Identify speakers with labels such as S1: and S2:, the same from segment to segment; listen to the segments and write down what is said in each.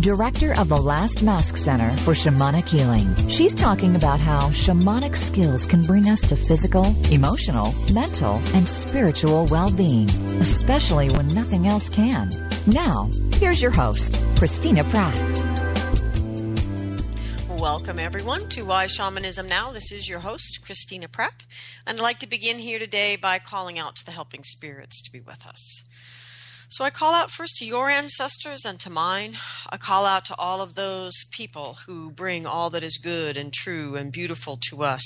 S1: director of the Last Mask Center for Shamanic Healing. She's talking about how shamanic skills can bring us to physical, emotional, mental, and spiritual well being, especially when nothing else can. Now, here's your host, Christina Pratt.
S2: Welcome, everyone, to Why Shamanism Now. This is your host, Christina Pratt, and I'd like to begin here today by calling out to the helping spirits to be with us. So I call out first to your ancestors and to mine. I call out to all of those people who bring all that is good and true and beautiful to us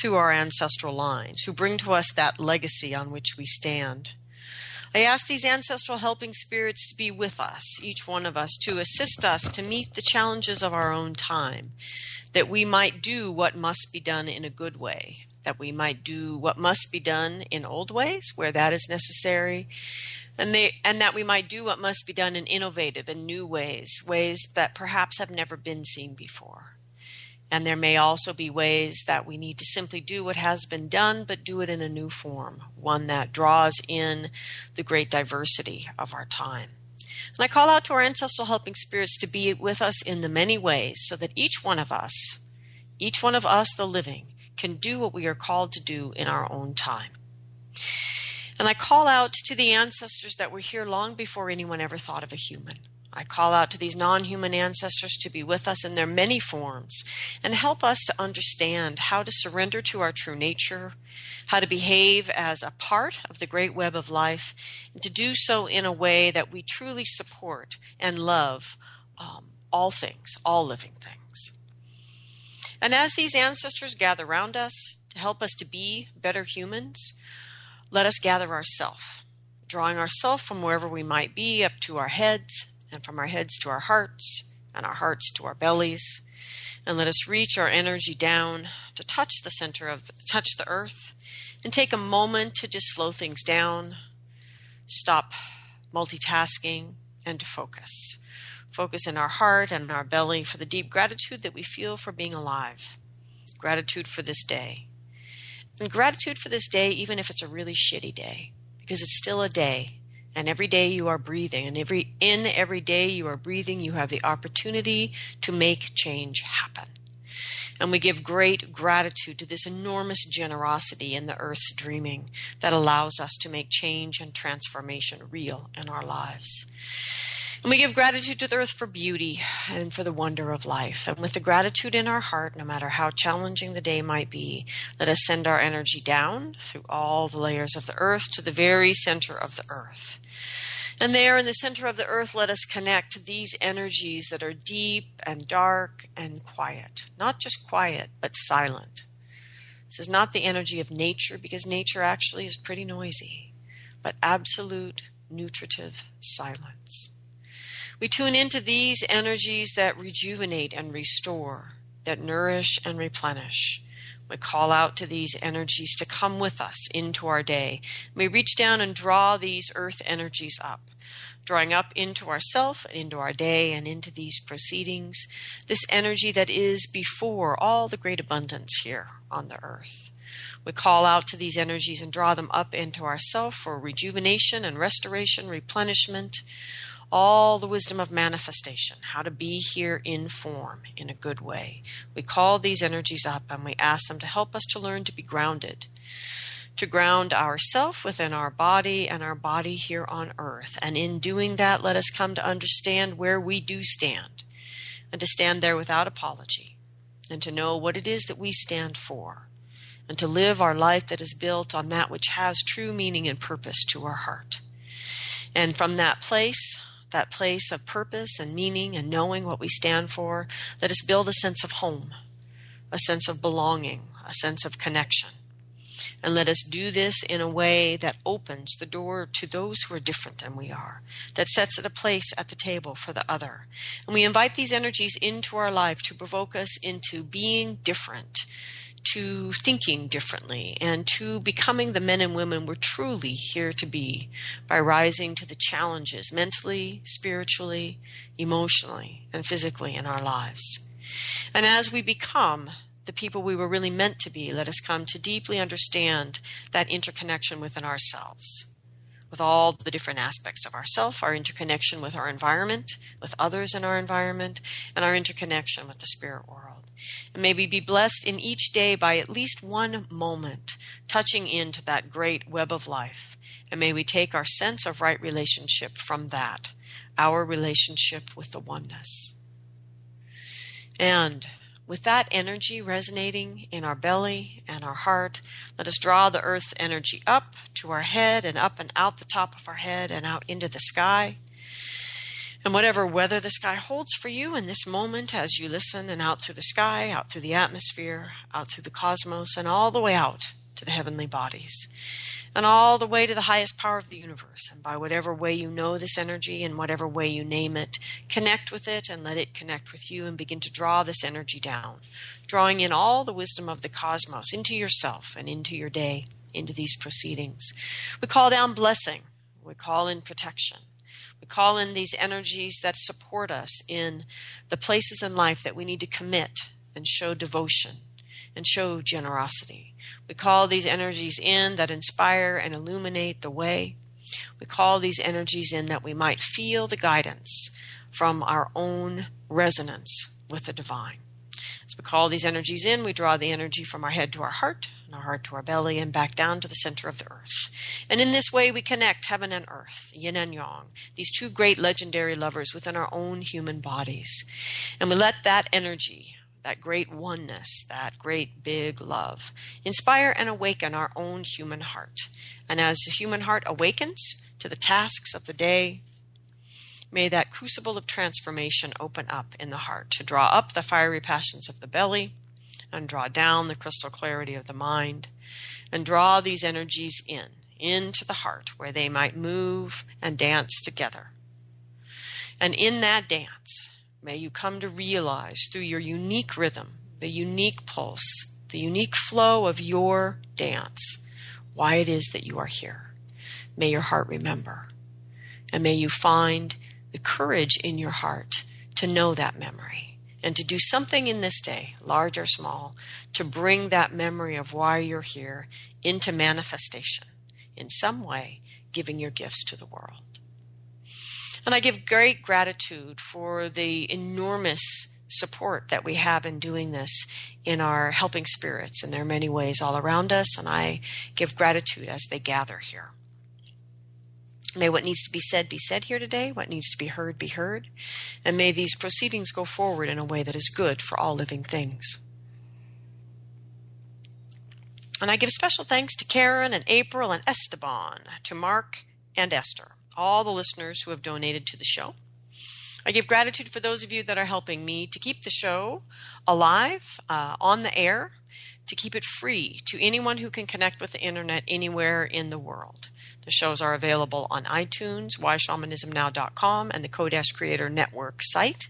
S2: through our ancestral lines, who bring to us that legacy on which we stand. I ask these ancestral helping spirits to be with us, each one of us, to assist us to meet the challenges of our own time, that we might do what must be done in a good way, that we might do what must be done in old ways where that is necessary, and, they, and that we might do what must be done in innovative and new ways, ways that perhaps have never been seen before. And there may also be ways that we need to simply do what has been done, but do it in a new form, one that draws in the great diversity of our time. And I call out to our ancestral helping spirits to be with us in the many ways so that each one of us, each one of us, the living, can do what we are called to do in our own time. And I call out to the ancestors that were here long before anyone ever thought of a human. I call out to these non human ancestors to be with us in their many forms and help us to understand how to surrender to our true nature, how to behave as a part of the great web of life, and to do so in a way that we truly support and love um, all things, all living things. And as these ancestors gather around us to help us to be better humans, let us gather ourselves, drawing ourselves from wherever we might be up to our heads and from our heads to our hearts, and our hearts to our bellies. And let us reach our energy down to touch the center of the, touch the earth and take a moment to just slow things down, stop multitasking, and to focus. Focus in our heart and in our belly for the deep gratitude that we feel for being alive. Gratitude for this day. And gratitude for this day, even if it's a really shitty day, because it's still a day. And every day you are breathing and every in every day you are breathing you have the opportunity to make change happen. And we give great gratitude to this enormous generosity in the earth's dreaming that allows us to make change and transformation real in our lives and we give gratitude to the earth for beauty and for the wonder of life. And with the gratitude in our heart, no matter how challenging the day might be, let us send our energy down through all the layers of the earth to the very center of the earth. And there in the center of the earth, let us connect these energies that are deep and dark and quiet. Not just quiet, but silent. This is not the energy of nature because nature actually is pretty noisy, but absolute nutritive silence. We tune into these energies that rejuvenate and restore, that nourish and replenish. We call out to these energies to come with us into our day. We reach down and draw these earth energies up, drawing up into ourself, into our day, and into these proceedings, this energy that is before all the great abundance here on the earth. We call out to these energies and draw them up into ourself for rejuvenation and restoration, replenishment, all the wisdom of manifestation, how to be here in form in a good way. We call these energies up and we ask them to help us to learn to be grounded, to ground ourself within our body and our body here on earth. And in doing that, let us come to understand where we do stand and to stand there without apology and to know what it is that we stand for and to live our life that is built on that which has true meaning and purpose to our heart. And from that place, that place of purpose and meaning and knowing what we stand for, let us build a sense of home, a sense of belonging, a sense of connection. And let us do this in a way that opens the door to those who are different than we are, that sets it a place at the table for the other. And we invite these energies into our life to provoke us into being different, to thinking differently, and to becoming the men and women we're truly here to be by rising to the challenges mentally, spiritually, emotionally, and physically in our lives. And as we become the people we were really meant to be, let us come to deeply understand that interconnection within ourselves, with all the different aspects of ourself, our interconnection with our environment, with others in our environment, and our interconnection with the spirit world. And may we be blessed in each day by at least one moment touching into that great web of life. And may we take our sense of right relationship from that, our relationship with the oneness. And with that energy resonating in our belly and our heart, let us draw the earth's energy up to our head and up and out the top of our head and out into the sky. And whatever weather the sky holds for you in this moment as you listen and out through the sky, out through the atmosphere, out through the cosmos, and all the way out to the heavenly bodies and all the way to the highest power of the universe. And by whatever way you know this energy and whatever way you name it, connect with it and let it connect with you and begin to draw this energy down, drawing in all the wisdom of the cosmos into yourself and into your day, into these proceedings. We call down blessing, we call in protection. We call in these energies that support us in the places in life that we need to commit and show devotion and show generosity. We call these energies in that inspire and illuminate the way. We call these energies in that we might feel the guidance from our own resonance with the divine. As we call these energies in, we draw the energy from our head to our heart, our heart to our belly, and back down to the center of the earth. And in this way, we connect heaven and earth, yin and yang, these two great legendary lovers within our own human bodies. And we let that energy that great oneness, that great big love. Inspire and awaken our own human heart. And as the human heart awakens to the tasks of the day, may that crucible of transformation open up in the heart to draw up the fiery passions of the belly and draw down the crystal clarity of the mind and draw these energies in, into the heart where they might move and dance together. And in that dance, May you come to realize through your unique rhythm, the unique pulse, the unique flow of your dance, why it is that you are here. May your heart remember. And may you find the courage in your heart to know that memory and to do something in this day, large or small, to bring that memory of why you're here into manifestation in some way, giving your gifts to the world. And I give great gratitude for the enormous support that we have in doing this in our helping spirits. And there are many ways all around us, and I give gratitude as they gather here. May what needs to be said be said here today, what needs to be heard be heard, and may these proceedings go forward in a way that is good for all living things. And I give special thanks to Karen and April and Esteban, to Mark and Esther all the listeners who have donated to the show. I give gratitude for those of you that are helping me to keep the show alive, uh, on the air, to keep it free to anyone who can connect with the internet anywhere in the world. The shows are available on iTunes, whyshamanismnow.com, and the Co Creator Network site,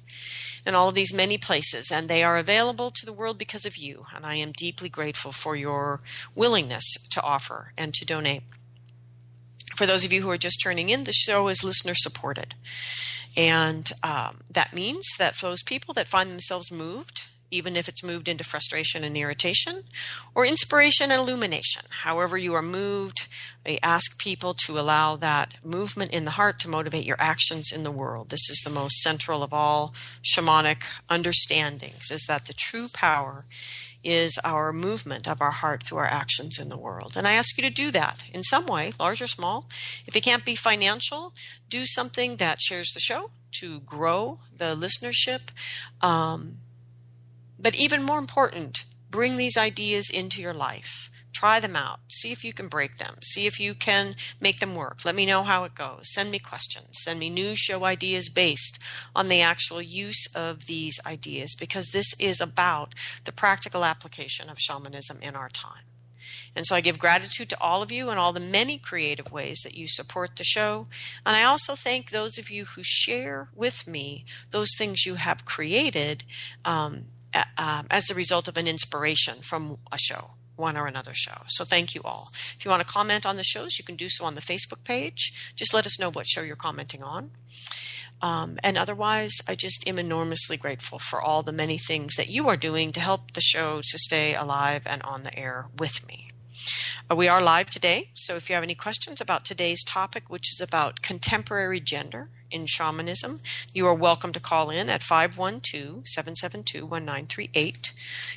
S2: and all of these many places. And they are available to the world because of you. And I am deeply grateful for your willingness to offer and to donate for those of you who are just turning in, the show is listener supported. And um, that means that for those people that find themselves moved, even if it's moved into frustration and irritation, or inspiration and illumination, however you are moved, they ask people to allow that movement in the heart to motivate your actions in the world. This is the most central of all shamanic understandings, is that the true power is our movement of our heart through our actions in the world. And I ask you to do that in some way, large or small. If it can't be financial, do something that shares the show to grow the listenership. Um, but even more important, bring these ideas into your life. Try them out. See if you can break them. See if you can make them work. Let me know how it goes. Send me questions. Send me new show ideas based on the actual use of these ideas because this is about the practical application of shamanism in our time. And so I give gratitude to all of you and all the many creative ways that you support the show. And I also thank those of you who share with me those things you have created um, uh, as a result of an inspiration from a show one or another show. So thank you all. If you want to comment on the shows, you can do so on the Facebook page. Just let us know what show you're commenting on. Um, and otherwise, I just am enormously grateful for all the many things that you are doing to help the show to stay alive and on the air with me. Uh, we are live today, so if you have any questions about today's topic, which is about contemporary gender in shamanism, you are welcome to call in at 512 772 1938.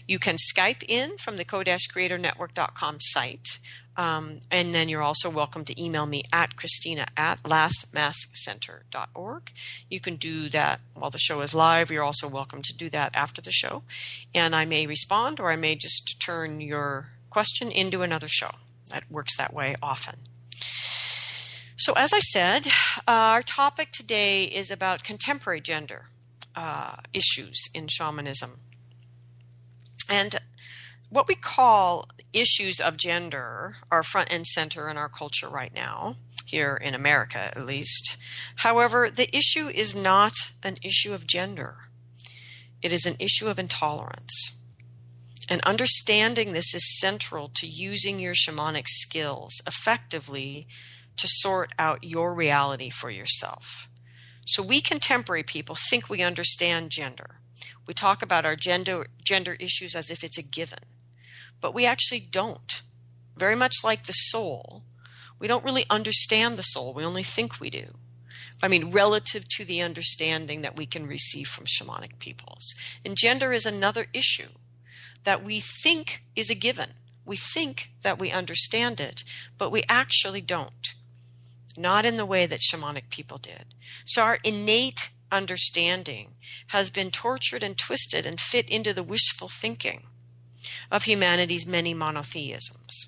S2: You can Skype in from the co-creatornetwork.com site. Um, and then you're also welcome to email me at Christina at lastmaskcenter.org. You can do that while the show is live. You're also welcome to do that after the show. And I may respond or I may just turn your question into another show. That works that way often. So, as I said, uh, our topic today is about contemporary gender uh, issues in shamanism. And what we call issues of gender are front and center in our culture right now, here in America at least. However, the issue is not an issue of gender, it is an issue of intolerance. And understanding this is central to using your shamanic skills effectively to sort out your reality for yourself. So, we contemporary people think we understand gender. We talk about our gender, gender issues as if it's a given but we actually don't. Very much like the soul, we don't really understand the soul, we only think we do. I mean, relative to the understanding that we can receive from shamanic peoples. And gender is another issue that we think is a given. We think that we understand it, but we actually don't. Not in the way that shamanic people did. So our innate understanding has been tortured and twisted and fit into the wishful thinking of humanity's many monotheisms.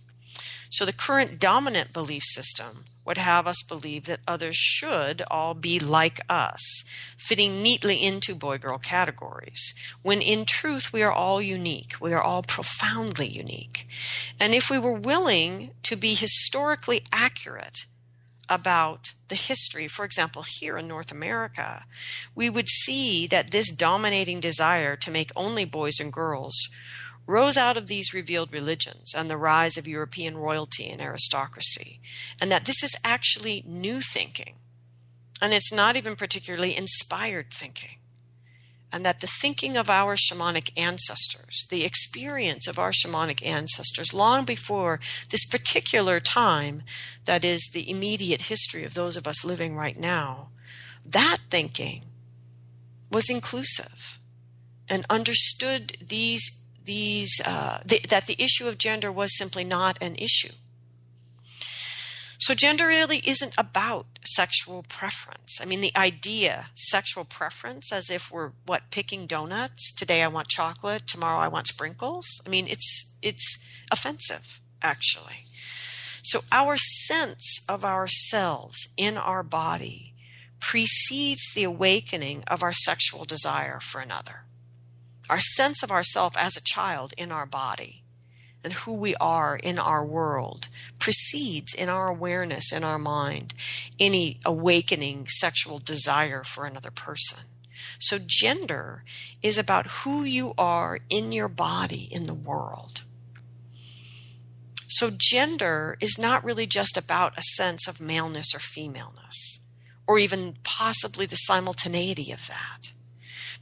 S2: So the current dominant belief system would have us believe that others should all be like us, fitting neatly into boy girl categories, when in truth we are all unique. We are all profoundly unique. And if we were willing to be historically accurate about the history, for example, here in North America, we would see that this dominating desire to make only boys and girls rose out of these revealed religions and the rise of European royalty and aristocracy, and that this is actually new thinking, and it's not even particularly inspired thinking, and that the thinking of our shamanic ancestors, the experience of our shamanic ancestors long before this particular time that is the immediate history of those of us living right now, that thinking was inclusive and understood these these uh, that the issue of gender was simply not an issue. So gender really isn't about sexual preference. I mean, the idea sexual preference, as if we're what picking donuts. Today I want chocolate. Tomorrow I want sprinkles. I mean, it's it's offensive actually. So our sense of ourselves in our body precedes the awakening of our sexual desire for another our sense of ourself as a child in our body and who we are in our world precedes in our awareness in our mind any awakening sexual desire for another person. So gender is about who you are in your body in the world. So gender is not really just about a sense of maleness or femaleness or even possibly the simultaneity of that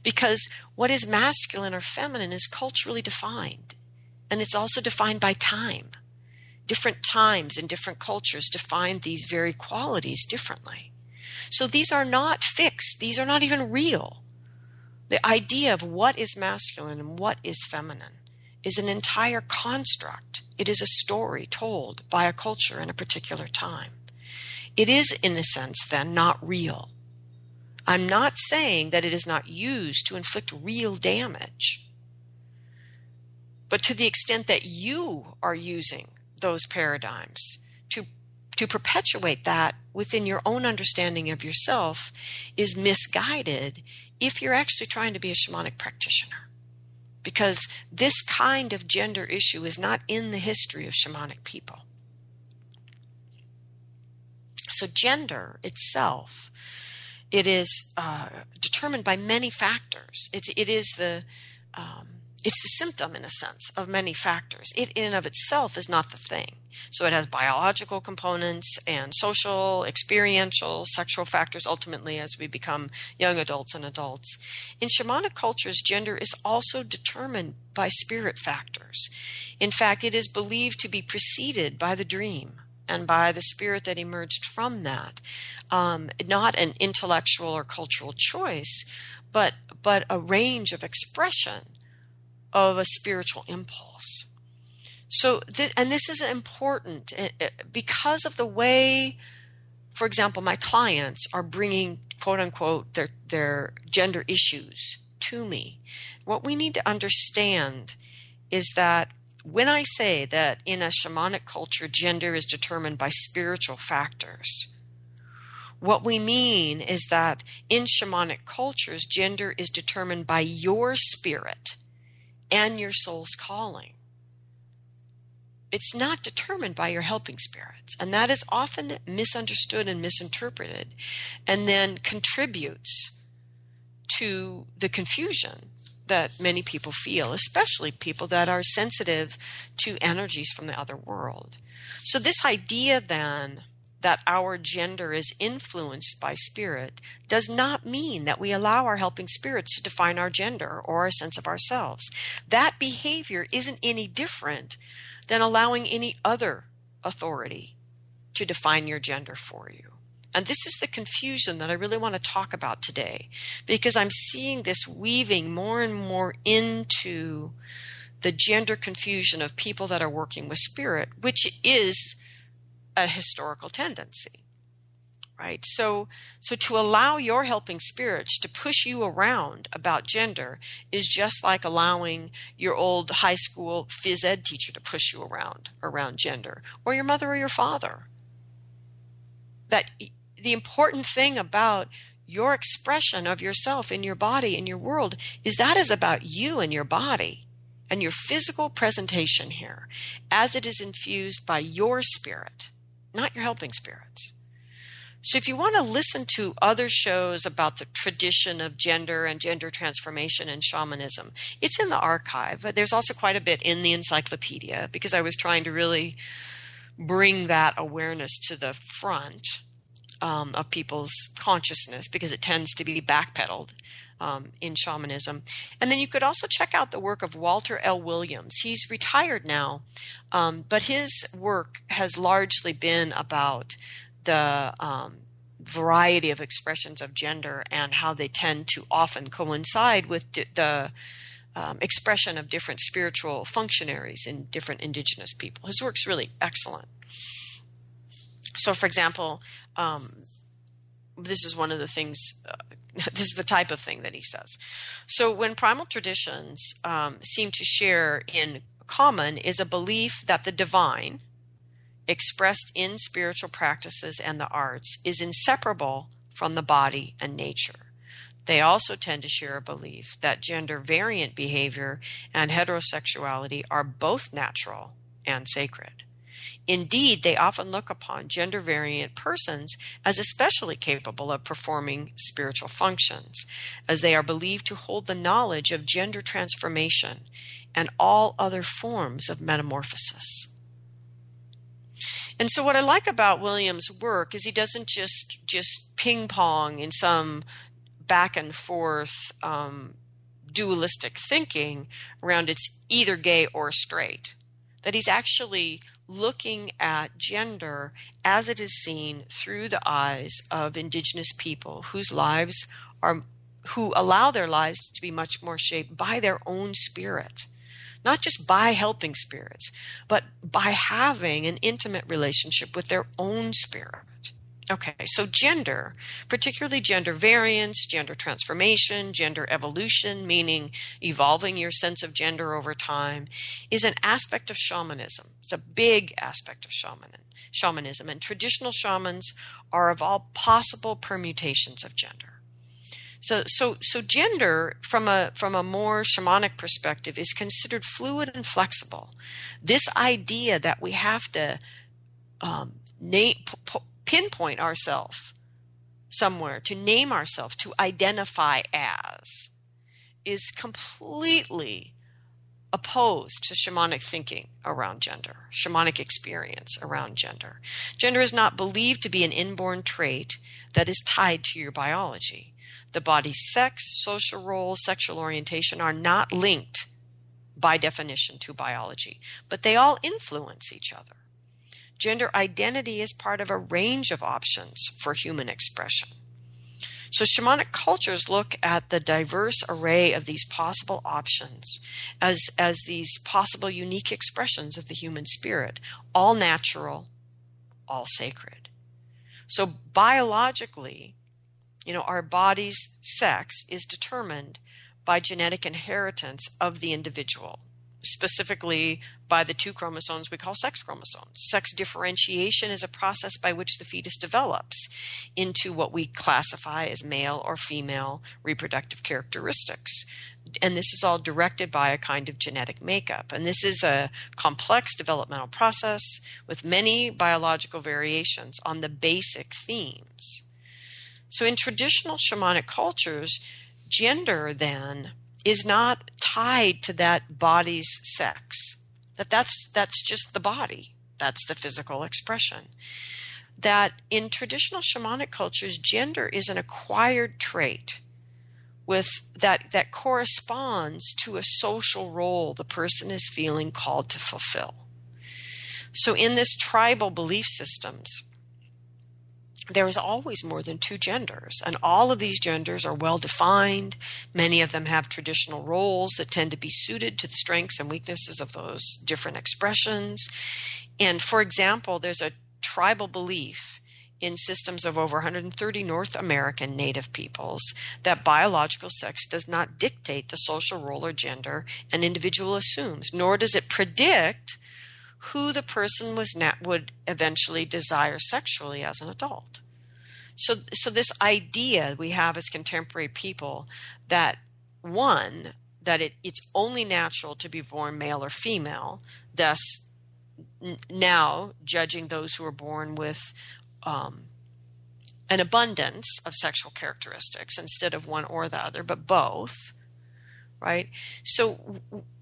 S2: because what is masculine or feminine is culturally defined. And it's also defined by time. Different times and different cultures define these very qualities differently. So these are not fixed, these are not even real. The idea of what is masculine and what is feminine is an entire construct. It is a story told by a culture in a particular time. It is, in a sense, then, not real. I'm not saying that it is not used to inflict real damage. But to the extent that you are using those paradigms to, to perpetuate that within your own understanding of yourself is misguided if you're actually trying to be a shamanic practitioner. because this kind of gender issue is not in the history of shamanic people. So, gender itself, it is uh, determined by many factors. It's, it is the um, it's the symptom, in a sense, of many factors. It, in and of itself, is not the thing. So it has biological components and social, experiential, sexual factors ultimately as we become young adults and adults. In shamanic cultures, gender is also determined by spirit factors. In fact, it is believed to be preceded by the dream and by the spirit that emerged from that. Um, not an intellectual or cultural choice, but but a range of expression of a spiritual impulse. So, th- and this is important eh, eh, because of the way, for example, my clients are bringing quote unquote their, their gender issues to me. What we need to understand is that when I say that in a shamanic culture, gender is determined by spiritual factors, what we mean is that in shamanic cultures, gender is determined by your spirit and your soul's calling. It's not determined by your helping spirits. And that is often misunderstood and misinterpreted and then contributes to the confusion that many people feel, especially people that are sensitive to energies from the other world. So, this idea then that our gender is influenced by spirit does not mean that we allow our helping spirits to define our gender or our sense of ourselves. That behavior isn't any different than allowing any other authority to define your gender for you. And this is the confusion that I really want to talk about today because I'm seeing this weaving more and more into the gender confusion of people that are working with spirit, which is a historical tendency right? So so to allow your helping spirits to push you around about gender is just like allowing your old high school phys ed teacher to push you around around gender or your mother or your father. That the important thing about your expression of yourself in your body in your world is that is about you and your body and your physical presentation here as it is infused by your spirit not your helping spirits. So, if you want to listen to other shows about the tradition of gender and gender transformation and shamanism, it's in the archive. But there's also quite a bit in the encyclopedia because I was trying to really bring that awareness to the front um, of people's consciousness because it tends to be backpedaled um, in shamanism. And then you could also check out the work of Walter L. Williams. He's retired now, um, but his work has largely been about the um, variety of expressions of gender and how they tend to often coincide with the um, expression of different spiritual functionaries in different indigenous people. His work's really excellent. So, for example, um, this is one of the things uh, this is the type of thing that he says. So when primal traditions um, seem to share in common is a belief that the divine expressed in spiritual practices and the arts is inseparable from the body and nature. They also tend to share a belief that gender variant behavior and heterosexuality are both natural and sacred Indeed, they often look upon gender variant persons as especially capable of performing spiritual functions, as they are believed to hold the knowledge of gender transformation and all other forms of metamorphosis. And so what I like about Williams' work is he doesn't just just ping pong in some back and forth um, dualistic thinking around it's either gay or straight. That he's actually looking at gender as it is seen through the eyes of indigenous people whose lives are who allow their lives to be much more shaped by their own spirit. Not just by helping spirits but by having an intimate relationship with their own spirit Okay, so gender, particularly gender variance, gender transformation, gender evolution, meaning evolving your sense of gender over time, is an aspect of shamanism. It's a big aspect of shamanism. Shamanism and traditional shamans are of all possible permutations of gender. So, so, so gender from a from a more shamanic perspective is considered fluid and flexible. This idea that we have to um, name, p- pinpoint ourselves somewhere, to name ourselves, to identify as, is completely opposed to shamanic thinking around gender, shamanic experience around gender. Gender is not believed to be an inborn trait that is tied to your biology. The body's sex, social roles, sexual orientation are not linked by definition to biology, but they all influence each other. Gender identity is part of a range of options for human expression. So, shamanic cultures look at the diverse array of these possible options as, as these possible unique expressions of the human spirit, all natural, all sacred. So, biologically, you know, our body's sex is determined by genetic inheritance of the individual specifically by the two chromosomes we call sex chromosomes. Sex differentiation is a process by which the fetus develops into what we classify as male or female reproductive characteristics. And this is all directed by a kind of genetic makeup. And this is a complex developmental process with many biological variations on the basic themes. So, in traditional shamanic cultures, gender then is not tied to that body's sex. That that's that's just the body. That's the physical expression. That in traditional shamanic cultures, gender is an acquired trait with that that corresponds to a social role the person is feeling called to fulfill. So in this tribal belief systems, there is always more than two genders, and all of these genders are well defined. Many of them have traditional roles that tend to be suited to the strengths and weaknesses of those different expressions. And for example, there's a tribal belief in systems of over 130 North American Native peoples that biological sex does not dictate the social role or gender an individual assumes, nor does it predict who the person was nat- would eventually desire sexually as an adult. So, so this idea we have as contemporary people that one that it, it's only natural to be born male or female, thus n- now judging those who are born with um, an abundance of sexual characteristics instead of one or the other, but both, right? So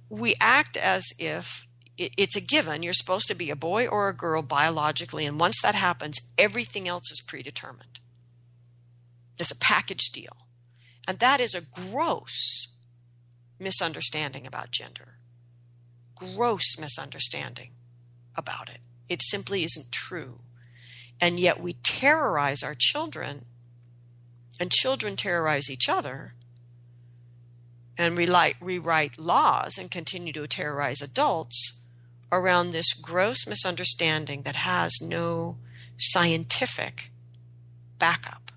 S2: we act as if it's a given. You're supposed to be a boy or a girl biologically, and once that happens, everything else is predetermined. It's a package deal. And that is a gross misunderstanding about gender. Gross misunderstanding about it. It simply isn't true. And yet we terrorize our children, and children terrorize each other and rewrite, rewrite laws and continue to terrorize adults around this gross misunderstanding that has no scientific backup.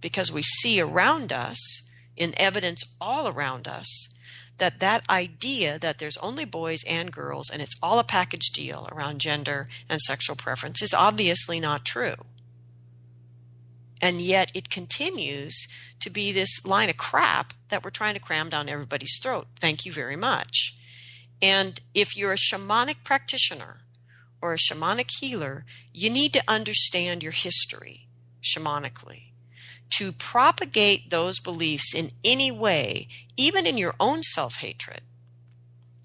S2: Because we see around us, in evidence all around us, that that idea that there's only boys and girls and it's all a package deal around gender and sexual preference is obviously not true. And yet it continues to be this line of crap that we're trying to cram down everybody's throat. Thank you very much. And if you're a shamanic practitioner or a shamanic healer, you need to understand your history shamanically. To propagate those beliefs in any way, even in your own self hatred,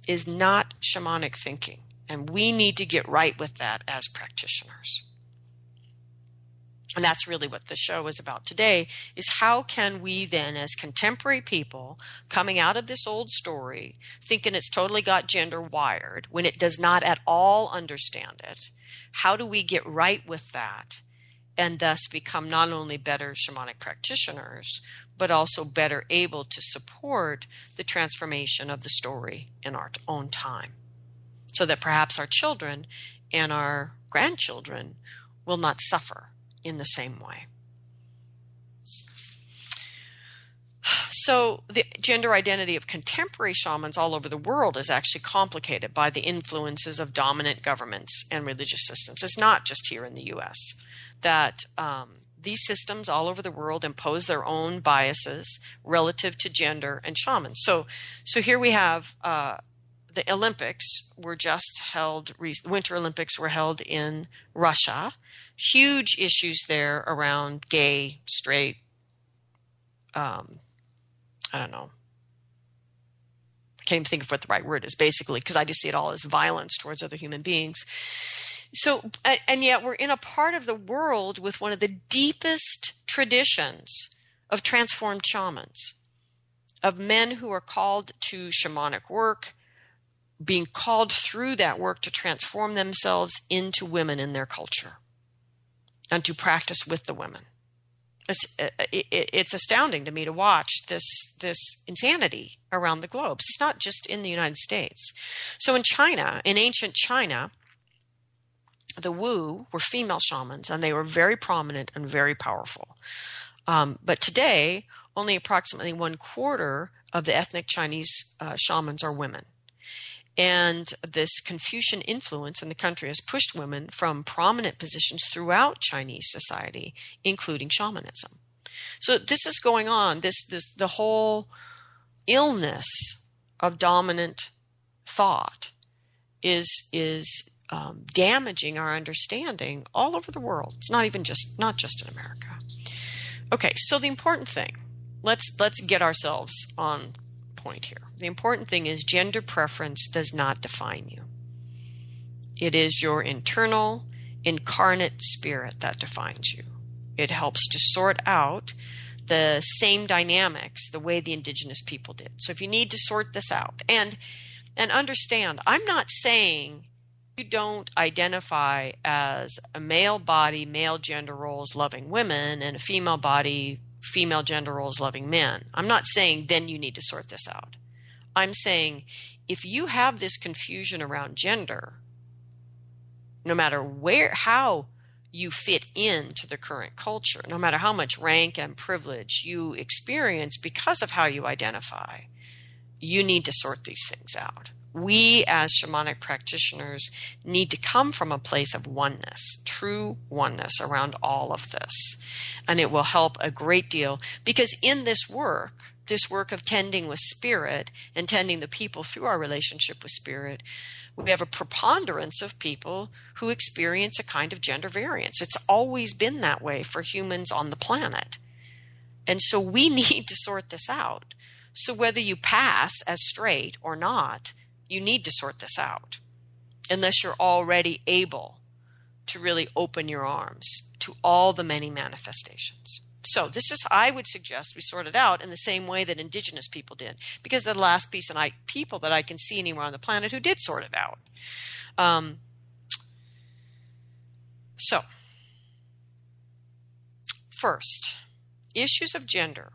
S2: is not shamanic thinking. And we need to get right with that as practitioners and that's really what the show is about today is how can we then as contemporary people coming out of this old story thinking it's totally got gender wired when it does not at all understand it how do we get right with that and thus become not only better shamanic practitioners but also better able to support the transformation of the story in our own time? So that perhaps our children and our grandchildren will not suffer in the same way. So, the gender identity of contemporary shamans all over the world is actually complicated by the influences of dominant governments and religious systems. It's not just here in the US that um, these systems all over the world impose their own biases relative to gender and shamans. So, so here we have uh, the Olympics were just held. Winter Olympics were held in Russia. Huge issues there around gay, straight. Um, I don't know. I can't even think of what the right word is. Basically, because I just see it all as violence towards other human beings so, and yet we're in a part of the world with one of the deepest traditions of transformed shamans, of men who are called to shamanic work, being called through that work to transform themselves into women in their culture and to practice with the women. It's, it's astounding to me to watch this this insanity around the globe. It's not just in the United States. So in China, in ancient China, the Wu were female shamans, and they were very prominent and very powerful. Um, but today, only approximately one quarter of the ethnic Chinese uh, shamans are women. And this Confucian influence in the country has pushed women from prominent positions throughout Chinese society, including shamanism. So this is going on. This this the whole illness of dominant thought is is um, damaging our understanding all over the world. It's not even just not just in America. Okay, so the important thing, let's let's get ourselves on point here. The important thing is gender preference does not define you. It is your internal incarnate spirit that defines you. It helps to sort out the same dynamics the way the indigenous people did. So if you need to sort this out and and understand, I'm not saying you don't identify as a male body, male gender roles loving women, and a female body, female gender roles loving men. I'm not saying then you need to sort this out. I'm saying if you have this confusion around gender, no matter where, how you fit into the current culture, no matter how much rank and privilege you experience because of how you identify, you need to sort these things out we as shamanic practitioners need to come from a place of oneness, true oneness around all of this. And it will help a great deal because in this work, this work of tending with spirit and tending the people through our relationship with spirit, we have a preponderance of people who experience a kind of gender variance. It's always been that way for humans on the planet. And so we need to sort this out. So whether you pass as straight or not, you need to sort this out unless you're already able to really open your arms to all the many manifestations. So this is I would suggest we sort it out in the same way that indigenous people did, because they're the last piece of I, people that I can see anywhere on the planet who did sort it out. Um, so, first, issues of gender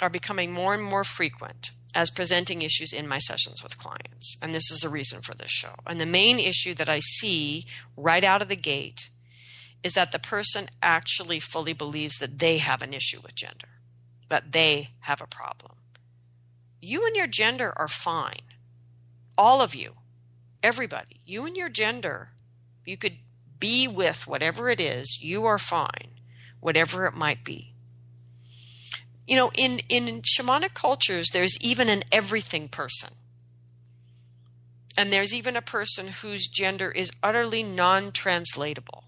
S2: are becoming more and more frequent as presenting issues in my sessions with clients. And this is the reason for this show. And the main issue that I see right out of the gate is that the person actually fully believes that they have an issue with gender, that they have a problem. You and your gender are fine. All of you, everybody, you and your gender, you could be with whatever it is, you are fine, whatever it might be you know, in, in shamanic cultures, there's even an everything person. And there's even a person whose gender is utterly non translatable.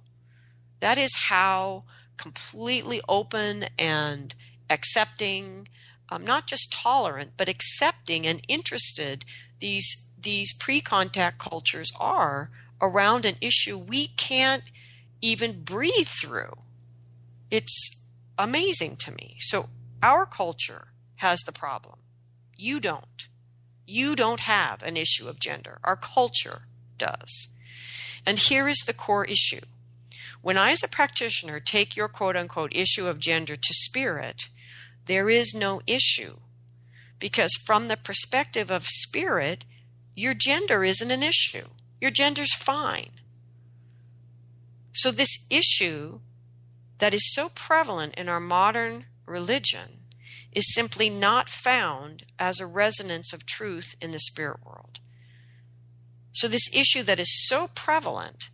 S2: That is how completely open and accepting, um, not just tolerant, but accepting and interested these, these pre contact cultures are around an issue we can't even breathe through. It's amazing to me. So our culture has the problem. You don't. You don't have an issue of gender. Our culture does. And here is the core issue. When I, as a practitioner, take your quote unquote issue of gender to spirit, there is no issue. Because from the perspective of spirit, your gender isn't an issue. Your gender's fine. So, this issue that is so prevalent in our modern religion is simply not found as a resonance of truth in the spirit world. So, this issue that is so prevalent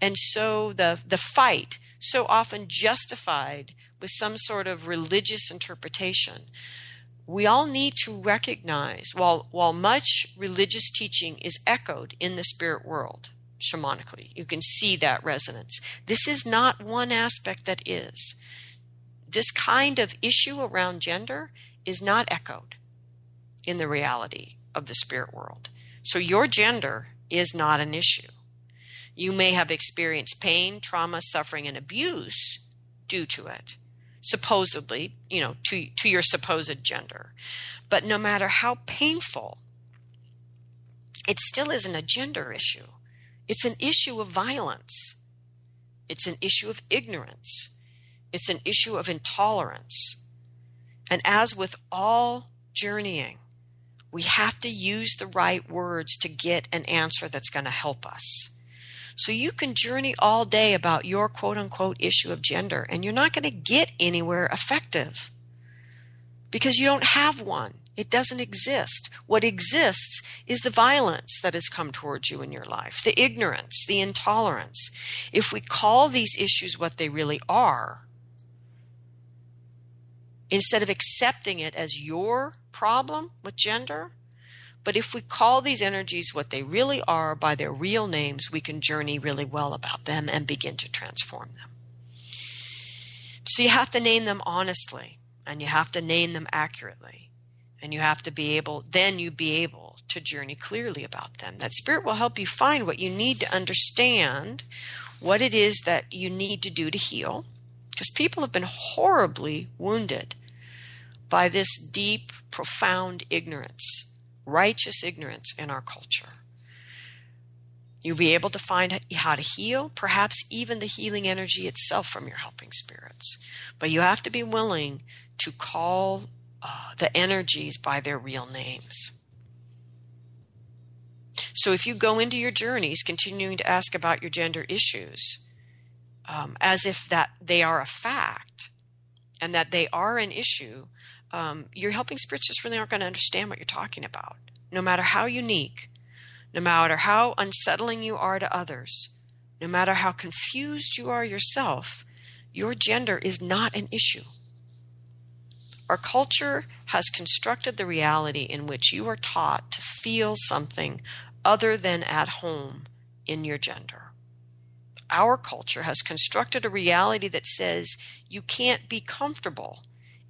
S2: and so the, the fight so often justified with some sort of religious interpretation. We all need to recognize while while much religious teaching is echoed in the spirit world shamanically, you can see that resonance. This is not one aspect that is. This kind of issue around gender is not echoed in the reality of the spirit world. So your gender is not an issue. You may have experienced pain, trauma, suffering, and abuse due to it, supposedly, you know, to, to your supposed gender. But no matter how painful, it still isn't a gender issue. It's an issue of violence. It's an issue of ignorance. It's an issue of intolerance. And as with all journeying, we have to use the right words to get an answer that's going to help us. So you can journey all day about your quote unquote issue of gender, and you're not going to get anywhere effective because you don't have one. It doesn't exist. What exists is the violence that has come towards you in your life, the ignorance, the intolerance. If we call these issues what they really are, instead of accepting it as your problem with gender. But if we call these energies what they really are by their real names, we can journey really well about them and begin to transform them. So you have to name them honestly and you have to name them accurately. And you have to be able, then you be able to journey clearly about them. That spirit will help you find what you need to understand, what it is that you need to do to heal. Because people have been horribly wounded by this deep, profound ignorance, righteous ignorance in our culture. You'll be able to find how to heal, perhaps even the healing energy itself from your helping spirits. But you have to be willing to call uh, the energies by their real names. So if you go into your journeys continuing to ask about your gender issues um, as if that they are a fact and that they are an issue, um, your helping spirits just really aren't going to understand what you're talking about. No matter how unique, no matter how unsettling you are to others, no matter how confused you are yourself, your gender is not an issue. Our culture has constructed the reality in which you are taught to feel something other than at home in your gender. Our culture has constructed a reality that says you can't be comfortable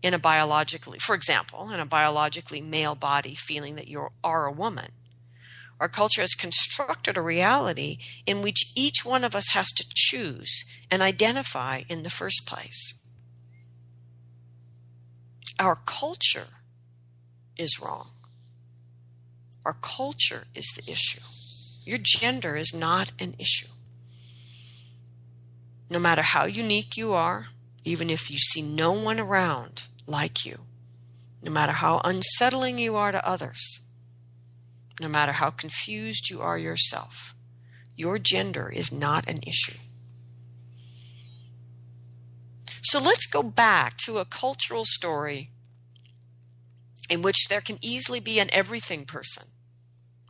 S2: in a biologically, for example, in a biologically male body feeling that you are a woman. Our culture has constructed a reality in which each one of us has to choose and identify in the first place. Our culture is wrong. Our culture is the issue. Your gender is not an issue. No matter how unique you are, even if you see no one around like you, no matter how unsettling you are to others, no matter how confused you are yourself. Your gender is not an issue. So let's go back to a cultural story in which there can easily be an everything person,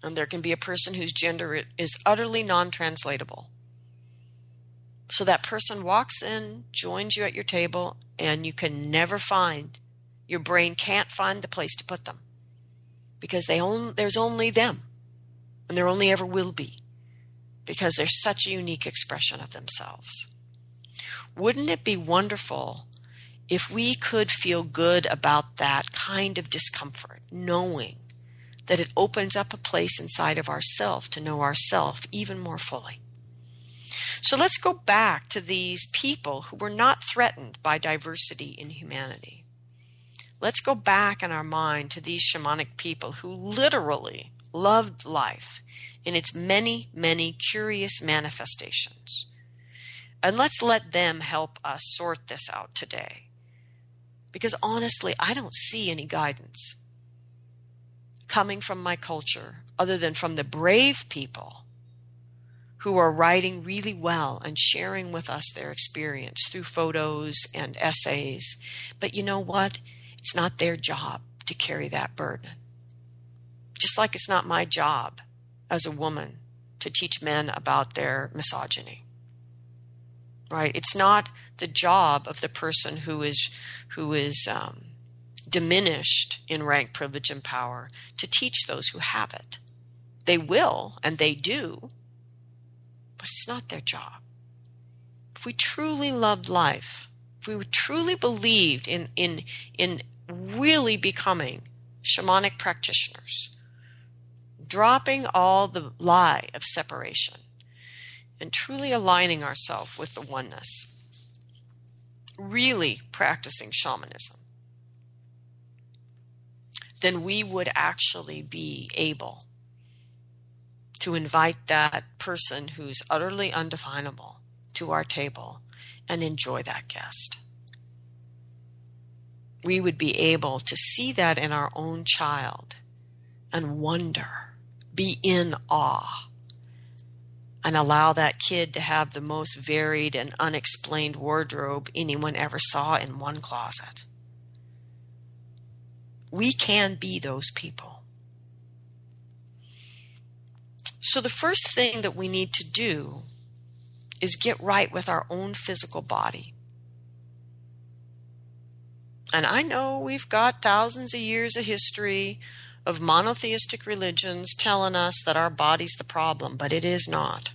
S2: and there can be a person whose gender is utterly non translatable. So that person walks in, joins you at your table, and you can never find, your brain can't find the place to put them because they own, there's only them, and there only ever will be because they're such a unique expression of themselves. Wouldn't it be wonderful if we could feel good about that kind of discomfort, knowing that it opens up a place inside of ourself to know ourself even more fully? So let's go back to these people who were not threatened by diversity in humanity. Let's go back in our mind to these shamanic people who literally loved life in its many, many curious manifestations. And let's let them help us sort this out today. Because honestly, I don't see any guidance coming from my culture other than from the brave people who are writing really well and sharing with us their experience through photos and essays. But you know what? It's not their job to carry that burden. Just like it's not my job as a woman to teach men about their misogyny. right? It's not the job of the person who is who is um, diminished in rank, privilege, and power to teach those who have it. They will, and they do, but it's not their job. If we truly loved life, if we truly believed in in in really becoming shamanic practitioners, dropping all the lie of separation and truly aligning ourselves with the oneness, really practicing shamanism, then we would actually be able to invite that person who's utterly undefinable to our table and enjoy that guest. We would be able to see that in our own child and wonder, be in awe, and allow that kid to have the most varied and unexplained wardrobe anyone ever saw in one closet. We can be those people. So, the first thing that we need to do is get right with our own physical body. And I know we've got thousands of years of history of monotheistic religions telling us that our body's the problem, but it is not.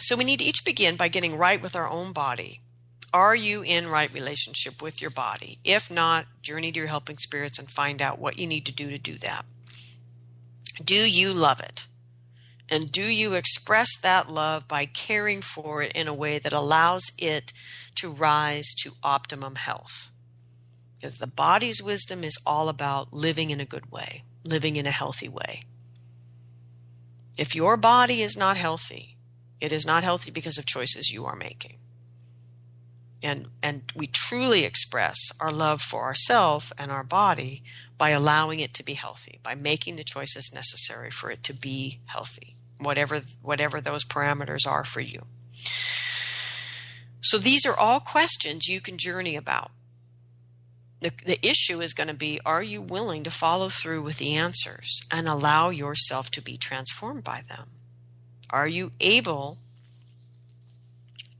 S2: So we need to each begin by getting right with our own body. Are you in right relationship with your body? If not, journey to your helping spirits and find out what you need to do to do that. Do you love it? And do you express that love by caring for it in a way that allows it to rise to optimum health? Because the body's wisdom is all about living in a good way, living in a healthy way. If your body is not healthy, it is not healthy because of choices you are making and and we truly express our love for ourselves and our body by allowing it to be healthy by making the choices necessary for it to be healthy whatever whatever those parameters are for you. So these are all questions you can journey about. The, the issue is going to be are you willing to follow through with the answers and allow yourself to be transformed by them? Are you able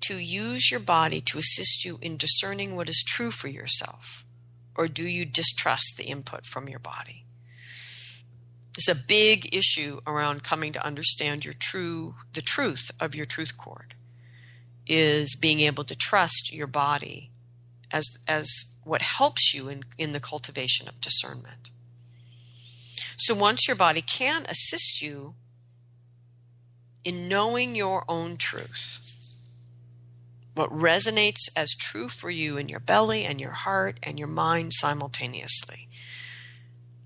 S2: to use your body to assist you in discerning what is true for yourself? Or do you distrust the input from your body? It's a big issue around coming to understand your true the truth of your truth cord is being able to trust your body as as what helps you in, in the cultivation of discernment. So once your body can assist you in knowing your own truth, what resonates as true for you in your belly and your heart and your mind simultaneously.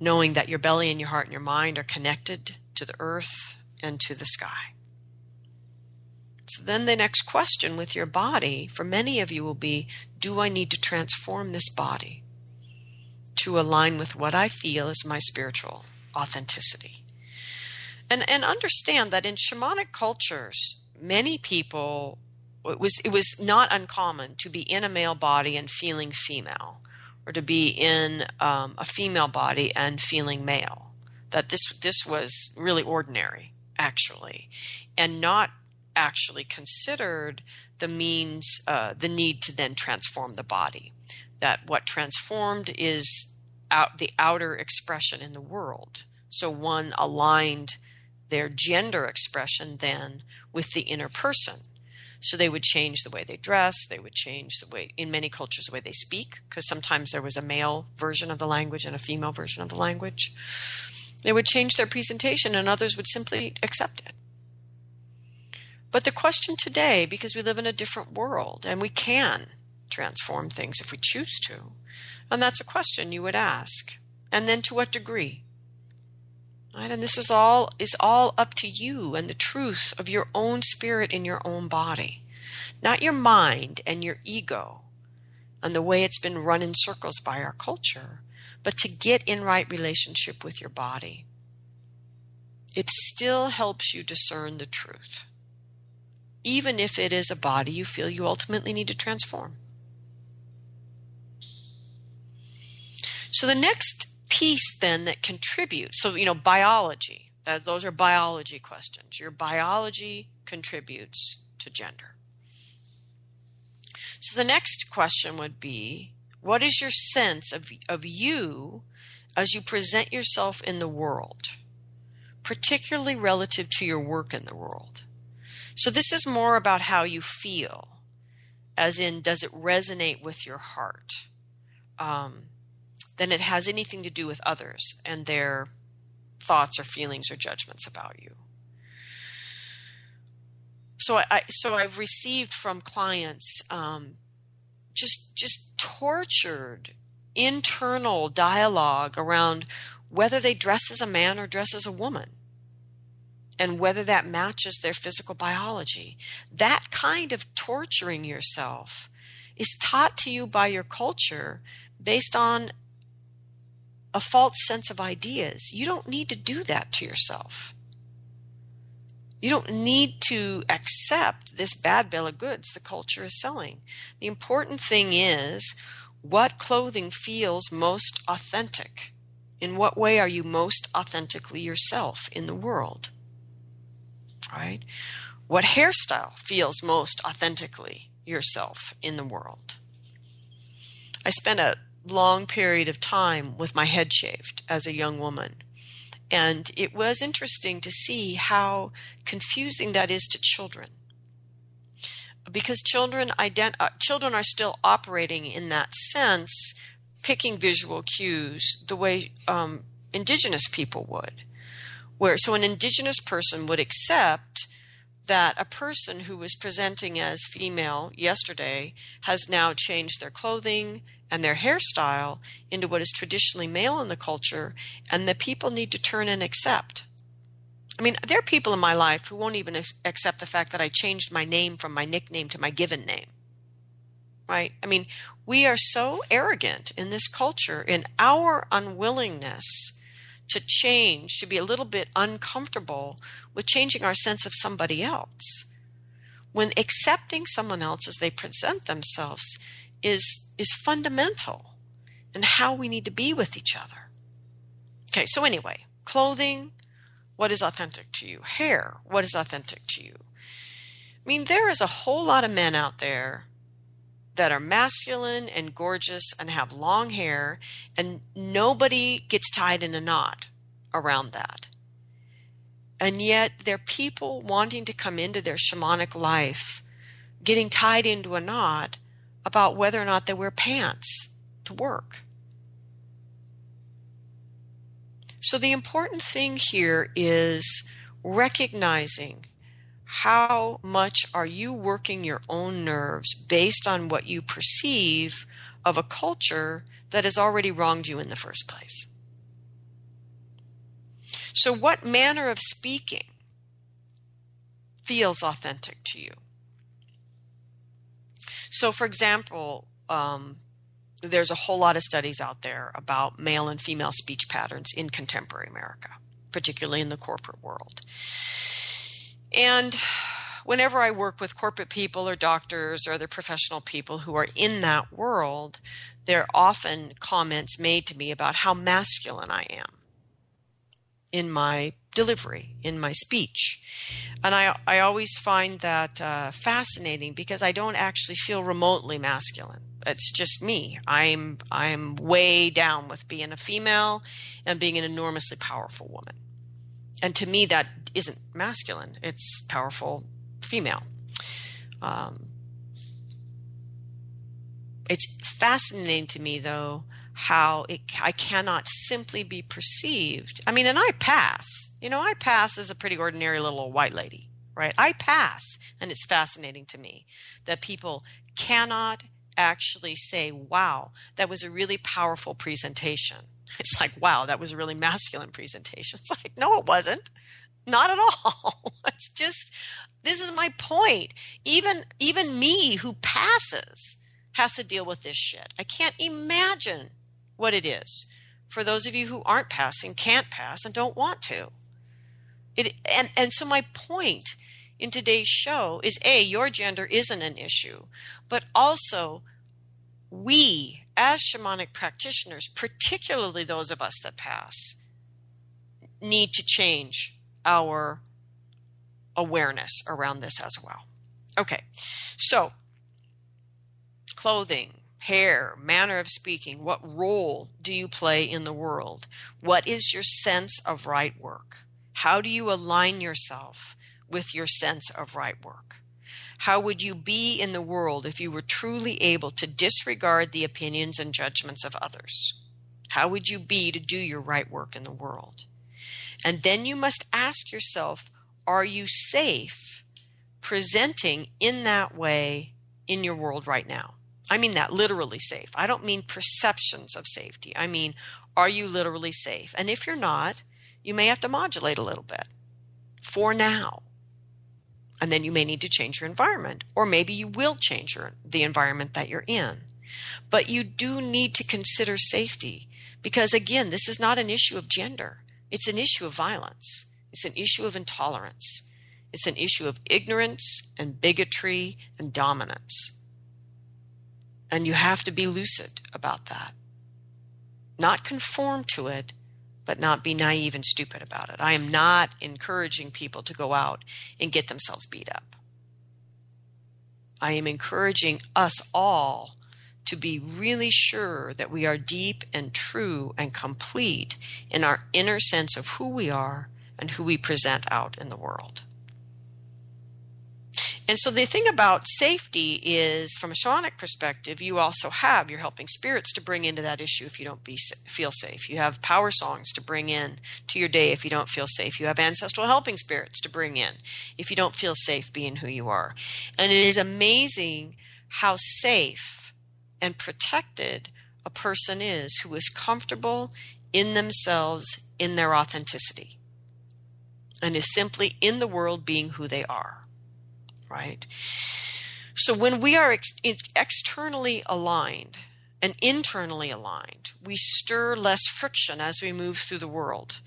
S2: Knowing that your belly and your heart and your mind are connected to the earth and to the sky. So then the next question with your body for many of you will be Do I need to transform this body to align with what I feel is my spiritual authenticity? And, and understand that in shamanic cultures, many people it was it was not uncommon to be in a male body and feeling female, or to be in um, a female body and feeling male. That this this was really ordinary, actually, and not actually considered the means, uh, the need to then transform the body. That what transformed is out the outer expression in the world. So one aligned their gender expression then with the inner person so they would change the way they dress, they would change the way, in many cultures, the way they speak, because sometimes there was a male version of the language and a female version of the language. They would change their presentation, and others would simply accept it. But the question today, because we live in a different world and we can transform things if we choose to, and that's a question you would ask. And then to what degree? Right? And this is all is all up to you and the truth of your own spirit in your own body. Not your mind and your ego and the way it's been run in circles by our culture, but to get in right relationship with your body. It still helps you discern the truth, even if it is a body you feel you ultimately need to transform. So the next piece then that contributes so you know biology That, those are biology questions. Your biology contributes to gender. So the next question would be what is your sense of, of you as you present yourself in the world, particularly relative to your work in the world? So this is more about how you feel, as in, does it resonate with your heart? Um, than it has anything to do with others and their thoughts or feelings or judgments about you. So I, so I've received from clients um, just just tortured internal dialogue around whether they dress as a man or dress as a woman and whether that matches their physical biology. That kind of torturing yourself is taught to you by your culture based on a false sense of ideas. You don't need to do that to yourself. You don't need to accept this bad bill of goods the culture is selling. The important thing is what clothing feels most authentic. In what way are you most authentically yourself in the world? Right? What hairstyle feels most authentically yourself in the world? I spent a long period of time with my head shaved as a young woman. And it was interesting to see how confusing that is to children. Because children, ident- uh, children are still operating in that sense, picking visual cues the way um, indigenous people would. Where so an indigenous person would accept that a person who was presenting as female yesterday has now changed their clothing, and their hairstyle into what is traditionally male in the culture, and the people need to turn and accept. I mean, there are people in my life who won't even accept the fact that I changed my name from my nickname to my given name. Right? I mean, we are so arrogant in this culture in our unwillingness to change, to be a little bit uncomfortable with changing our sense of somebody else. When accepting someone else as they present themselves is is fundamental in how we need to be with each other. Okay, so anyway, clothing, what is authentic to you? Hair, what is authentic to you? I mean, there is a whole lot of men out there that are masculine and gorgeous and have long hair, and nobody gets tied in a knot around that. And yet, there are people wanting to come into their shamanic life, getting tied into a knot about whether or not they wear pants to work. So the important thing here is recognizing how much are you working your own nerves based on what you perceive of a culture that has already wronged you in the first place. So, what manner of speaking feels authentic to you? So, for example, um, there's a whole lot of studies out there about male and female speech patterns in contemporary America, particularly in the corporate world. And whenever I work with corporate people or doctors or other professional people who are in that world, there are often comments made to me about how masculine I am in my delivery, in my speech. And I, I always find that uh, fascinating because I don't actually feel remotely masculine. It's just me. I'm I'm way down with being a female and being an enormously powerful woman. And to me, that isn't masculine. It's powerful female. Um, it's fascinating to me, though, how it, I cannot simply be perceived. I mean, and I pass. You know, I pass as a pretty ordinary little white lady, right? I pass. And it's fascinating to me that people cannot actually say, wow, that was a really powerful presentation. It's like, wow, that was a really masculine presentation. It's like, no, it wasn't. Not at all. it's just, this is my point. Even, even me who passes has to deal with this shit. I can't imagine what it is for those of you who aren't passing, can't pass, and don't want to. It, and, and so my point in today's show is A, your gender isn't an issue, but also we as shamanic practitioners, particularly those of us that pass, need to change our awareness around this as well. Okay, so clothing, hair, manner of speaking, what role do you play in the world? What is your sense of right work? How do you align yourself with your sense of right work? How would you be in the world if you were truly able to disregard the opinions and judgments of others? How would you be to do your right work in the world? And then you must ask yourself are you safe presenting in that way in your world right now? I mean that literally safe. I don't mean perceptions of safety. I mean, are you literally safe? And if you're not, you may have to modulate a little bit for now. And then you may need to change your environment, or maybe you will change your, the environment that you're in. But you do need to consider safety because, again, this is not an issue of gender, it's an issue of violence, it's an issue of intolerance, it's an issue of ignorance and bigotry and dominance. And you have to be lucid about that. Not conform to it, but not be naive and stupid about it. I am not encouraging people to go out and get themselves beat up. I am encouraging us all to be really sure that we are deep and true and complete in our inner sense of who we are and who we present out in the world. And so the thing about safety is, from a shamanic perspective, you also have your helping spirits to bring into that issue if you don't be, feel safe. You have power songs to bring in to your day if you don't feel safe. You have ancestral helping spirits to bring in if you don't feel safe being who you are. And it is amazing how safe and protected a person is who is comfortable in themselves, in their authenticity, and is simply in the world being who they are right? So when we are ex- externally aligned and internally aligned, we stir less friction as we move through the world.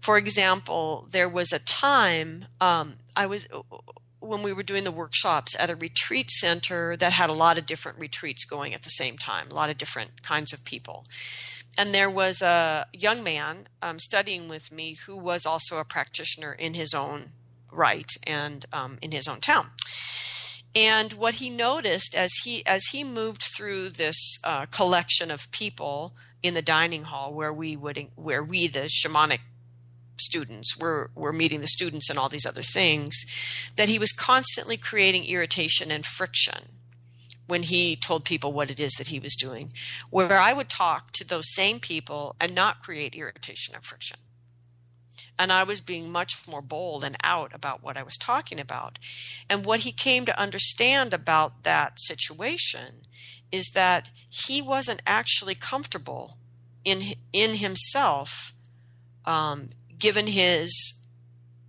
S2: For example, there was a time um, I was when we were doing the workshops at a retreat center that had a lot of different retreats going at the same time, a lot of different kinds of people. And there was a young man um, studying with me who was also a practitioner in his own right and um, in his own town. And what he noticed as he as he moved through this uh, collection of people in the dining hall where we would where we the shamanic students were were meeting the students and all these other things that he was constantly creating irritation and friction when he told people what it is that he was doing where I would talk to those same people and not create irritation and friction and I was being much more bold and out about what I was talking about. And what he came to understand about that situation is that he wasn't actually comfortable in in himself, um, given his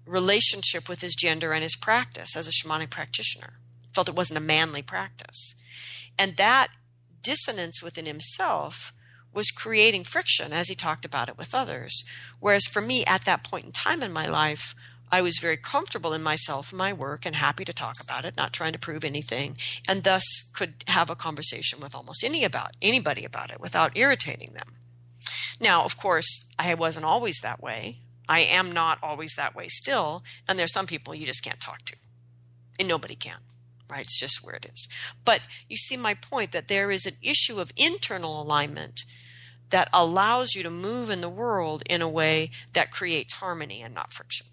S2: relationship with his gender and his practice as a shamanic practitioner. Felt it wasn't a manly practice, and that dissonance within himself was creating friction as he talked about it with others. Whereas for me, at that point in time in my life, I was very comfortable in myself and my work and happy to talk about it, not trying to prove anything, and thus could have a conversation with almost any about anybody about it without irritating them. Now, of course, I wasn't always that way. I am not always that way still, and there's some people you just can't talk to. And nobody can right? It's just where it is. But you see my point that there is an issue of internal alignment that allows you to move in the world in a way that creates harmony and not friction.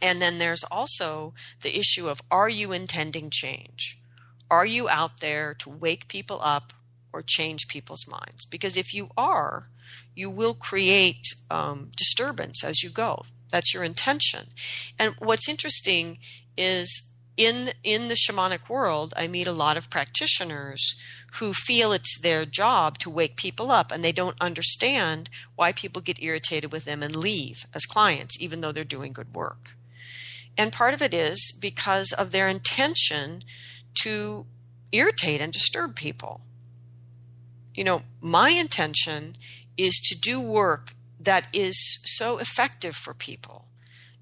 S2: And then there's also the issue of are you intending change? Are you out there to wake people up or change people's minds? Because if you are, you will create um, disturbance as you go. That's your intention. And what's interesting is in in the shamanic world, I meet a lot of practitioners who feel it's their job to wake people up and they don't understand why people get irritated with them and leave as clients even though they're doing good work. And part of it is because of their intention to irritate and disturb people. You know, my intention is to do work that is so effective for people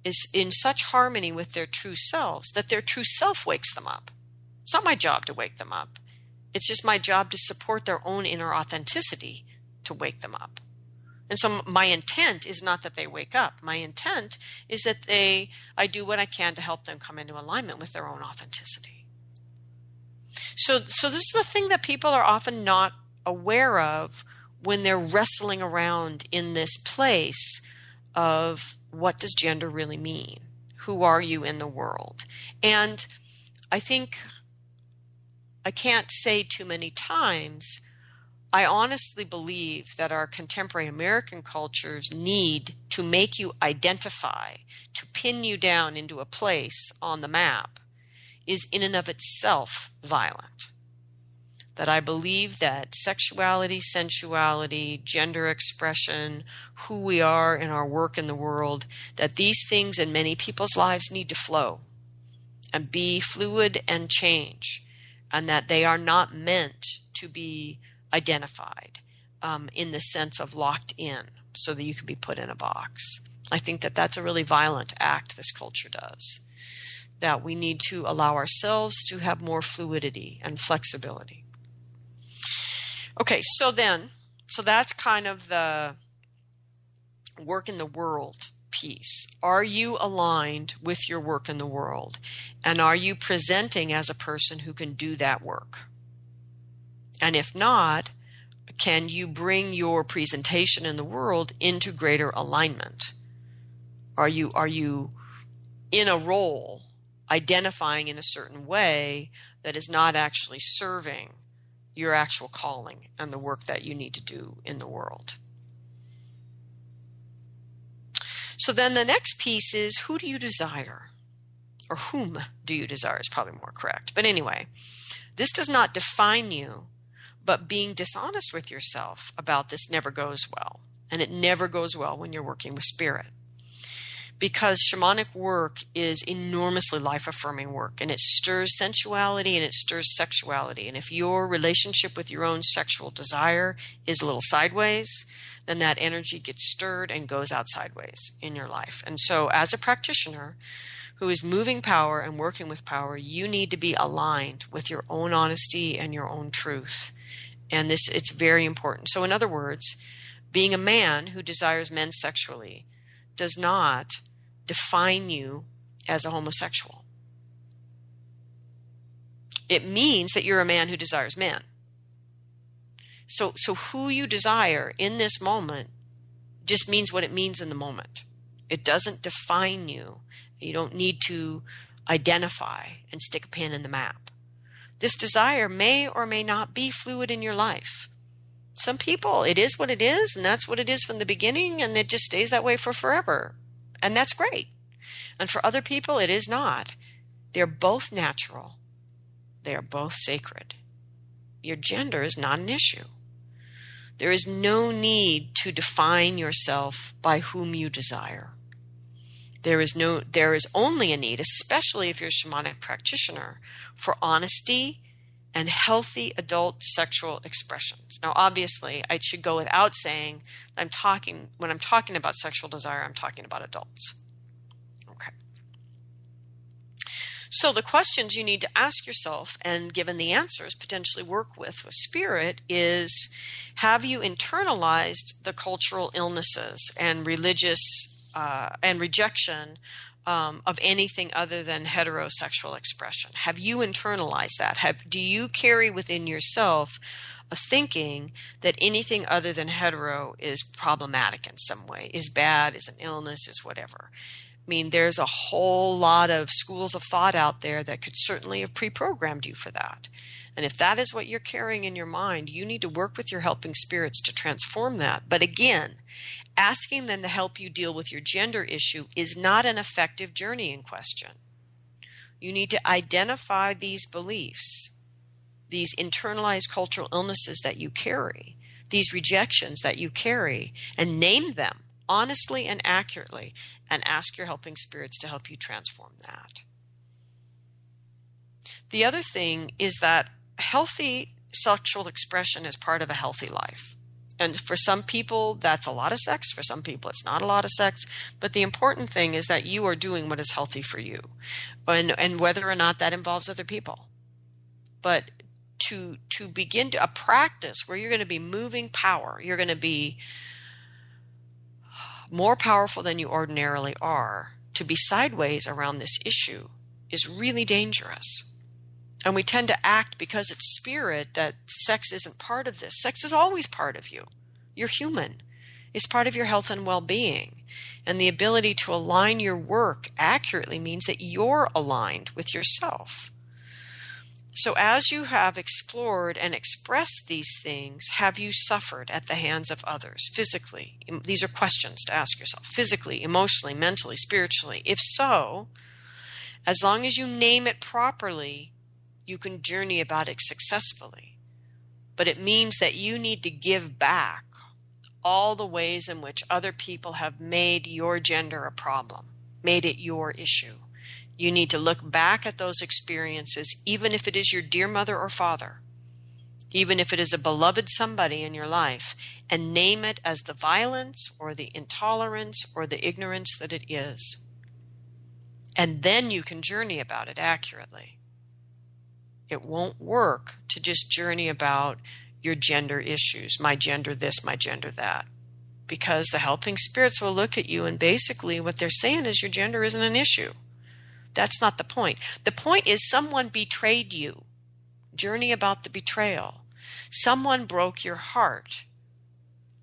S2: is in such harmony with their true selves that their true self wakes them up. It's not my job to wake them up. It's just my job to support their own inner authenticity to wake them up. And so my intent is not that they wake up. My intent is that they I do what I can to help them come into alignment with their own authenticity. So so this is the thing that people are often not aware of when they're wrestling around in this place of what does gender really mean? Who are you in the world? And I think I can't say too many times I honestly believe that our contemporary American cultures need to make you identify, to pin you down into a place on the map, is in and of itself violent. That I believe that sexuality, sensuality, gender expression, who we are in our work in the world, that these things in many people's lives need to flow and be fluid and change, and that they are not meant to be identified um, in the sense of locked in so that you can be put in a box. I think that that's a really violent act this culture does. That we need to allow ourselves to have more fluidity and flexibility. Okay, so then, so that's kind of the work in the world piece. Are you aligned with your work in the world? And are you presenting as a person who can do that work? And if not, can you bring your presentation in the world into greater alignment? Are you are you in a role identifying in a certain way that is not actually serving your actual calling and the work that you need to do in the world? So then the next piece is who do you desire? Or whom do you desire is probably more correct. But anyway, this does not define you but being dishonest with yourself about this never goes well. And it never goes well when you're working with spirit. Because shamanic work is enormously life affirming work and it stirs sensuality and it stirs sexuality. And if your relationship with your own sexual desire is a little sideways, then that energy gets stirred and goes out sideways in your life. And so, as a practitioner who is moving power and working with power, you need to be aligned with your own honesty and your own truth and this it's very important. So in other words, being a man who desires men sexually does not define you as a homosexual. It means that you're a man who desires men. So so who you desire in this moment just means what it means in the moment. It doesn't define you. You don't need to identify and stick a pin in the map. This desire may or may not be fluid in your life. Some people, it is what it is, and that's what it is from the beginning, and it just stays that way for forever. And that's great. And for other people, it is not. They're both natural, they are both sacred. Your gender is not an issue. There is no need to define yourself by whom you desire. There is no there is only a need, especially if you're a shamanic practitioner, for honesty and healthy adult sexual expressions. Now, obviously, I should go without saying I'm talking when I'm talking about sexual desire, I'm talking about adults. Okay. So the questions you need to ask yourself and given the answers potentially work with with spirit is have you internalized the cultural illnesses and religious uh, and rejection um, of anything other than heterosexual expression? Have you internalized that? Have do you carry within yourself a thinking that anything other than hetero is problematic in some way, is bad, is an illness, is whatever? I mean, there's a whole lot of schools of thought out there that could certainly have pre-programmed you for that. And if that is what you're carrying in your mind, you need to work with your helping spirits to transform that. But again, asking them to help you deal with your gender issue is not an effective journey in question. You need to identify these beliefs, these internalized cultural illnesses that you carry, these rejections that you carry, and name them honestly and accurately, and ask your helping spirits to help you transform that. The other thing is that healthy sexual expression is part of a healthy life. And for some people, that's a lot of sex. For some people, it's not a lot of sex. But the important thing is that you are doing what is healthy for you, and and whether or not that involves other people. But to to begin to, a practice where you're going to be moving power, you're going to be more powerful than you ordinarily are, to be sideways around this issue is really dangerous. And we tend to act because it's spirit that sex isn't part of this. Sex is always part of you. You're human. It's part of your health and well being. And the ability to align your work accurately means that you're aligned with yourself. So, as you have explored and expressed these things, have you suffered at the hands of others physically? These are questions to ask yourself physically, emotionally, mentally, spiritually. If so, as long as you name it properly, you can journey about it successfully. But it means that you need to give back all the ways in which other people have made your gender a problem, made it your issue. You need to look back at those experiences, even if it is your dear mother or father, even if it is a beloved somebody in your life, and name it as the violence or the intolerance or the ignorance that it is. And then you can journey about it accurately. It won't work to just journey about your gender issues, my gender this, my gender that. Because the helping spirits will look at you and basically what they're saying is your gender isn't an issue. That's not the point. The point is someone betrayed you. Journey about the betrayal. Someone broke your heart.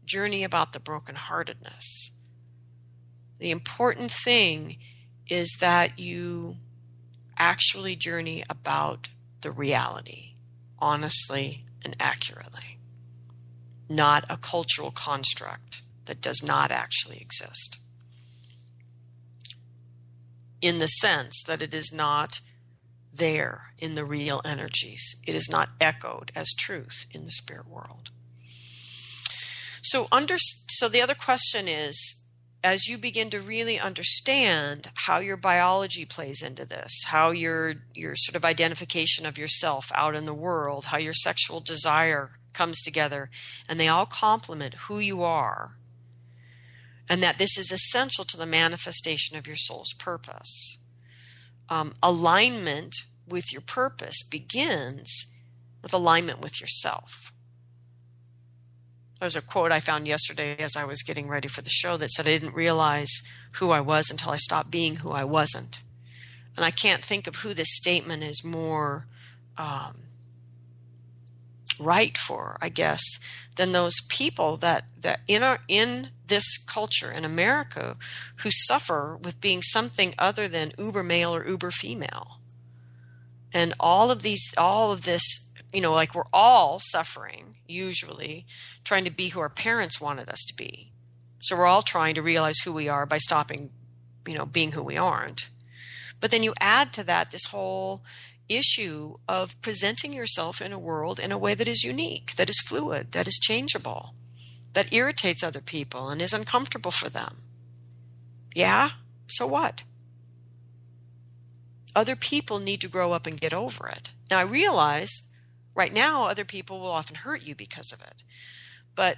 S2: Journey about the brokenheartedness. The important thing is that you actually journey about the reality honestly and accurately, not a cultural construct that does not actually exist. In the sense that it is not there in the real energies, it is not echoed as truth in the spirit world. So, under, so the other question is as you begin to really understand how your biology plays into this, how your your sort of identification of yourself out in the world, how your sexual desire comes together, and they all complement who you are, and that this is essential to the manifestation of your soul's purpose. Um, alignment with your purpose begins with alignment with yourself. There's a quote I found yesterday as I was getting ready for the show that said, I didn't realize who I was until I stopped being who I wasn't. And I can't think of who this statement is more um, right for, I guess, than those people that, that in, our, in this culture in America who suffer with being something other than uber male or uber female. And all of these, all of this you know, like we're all suffering, usually, trying to be who our parents wanted us to be. So we're all trying to realize who we are by stopping, you know, being who we aren't. But then you add to that this whole issue of presenting yourself in a world in a way that is unique, that is fluid, that is changeable, that irritates other people and is uncomfortable for them. Yeah? So what? Other people need to grow up and get over it. Now, I realize Right now, other people will often hurt you because of it. But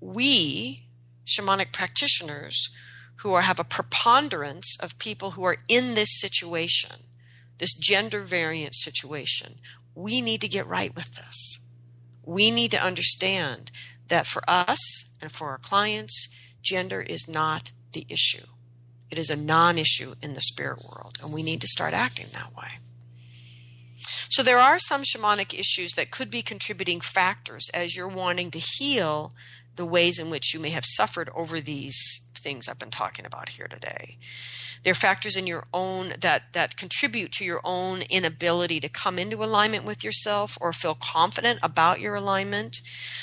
S2: we, shamanic practitioners, who are, have a preponderance of people who are in this situation, this gender variant situation, we need to get right with this. We need to understand that for us and for our clients, gender is not the issue. It is a non issue in the spirit world, and we need to start acting that way. So there are some shamanic issues that could be contributing factors as you're wanting to heal the ways in which you may have suffered over these things I've been talking about here today. There are factors in your own that that contribute to your own inability to come into alignment with yourself or feel confident about your alignment.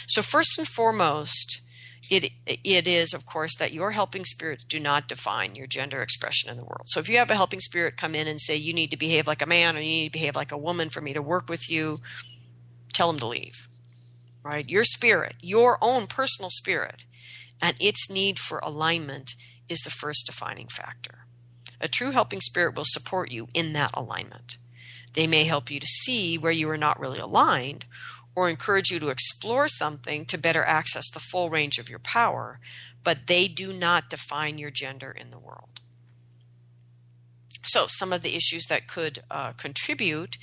S2: So first and foremost, it it is of course that your helping spirits do not define your gender expression in the world. So if you have a helping spirit come in and say you need to behave like a man or you need to behave like a woman for me to work with you tell them to leave right? Your spirit your own personal spirit and its need for alignment is the first defining factor. A true helping spirit will support you in that alignment. They may help you to see where you are not really aligned or encourage you to explore something to better access the full range of your power, but they do not define your gender in the world. So, some of the issues that could uh, contribute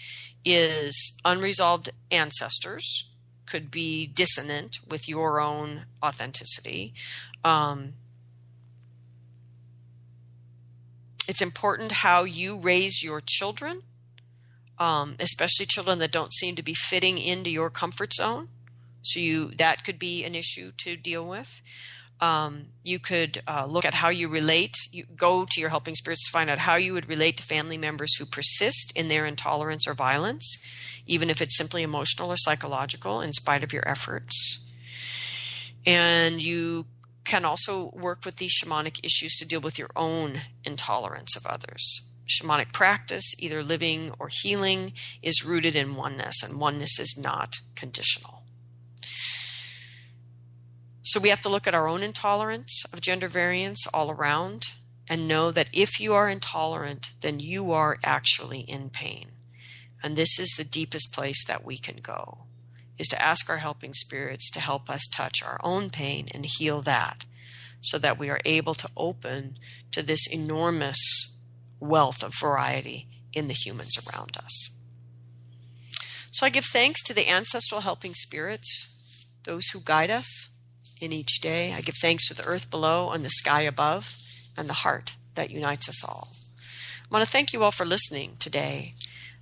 S2: is unresolved ancestors, could be dissonant with your own authenticity. Um, it's important how you raise your children, um, especially children that don't seem to be fitting into your comfort zone. So you that could be an issue to deal with. Um, you could uh, look at how you relate. You go to your helping spirits to find out how you would relate to family members who persist in their intolerance or violence, even if it's simply emotional or psychological, in spite of your efforts. And you can also work with these shamanic issues to deal with your own intolerance of others. Shamanic practice, either living or healing, is rooted in oneness, and oneness is not conditional. So we have to look at our own intolerance of gender variance all around and know that if you are intolerant, then you are actually in pain. And this is the deepest place that we can go is to ask our helping spirits to help us touch our own pain and heal that so that we are able to open to this enormous wealth of variety in the humans around us. So I give thanks to the ancestral helping spirits, those who guide us in each day. I give thanks to the earth below and the sky above and the heart that unites us all. I want to thank you all for listening today,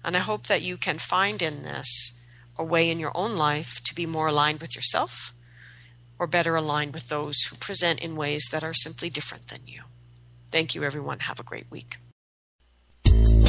S2: and I hope that you can find in this a way in your own life to be more aligned with yourself or better aligned with those who present in ways that are simply different than you. Thank you, everyone. Have a great week. Thank you.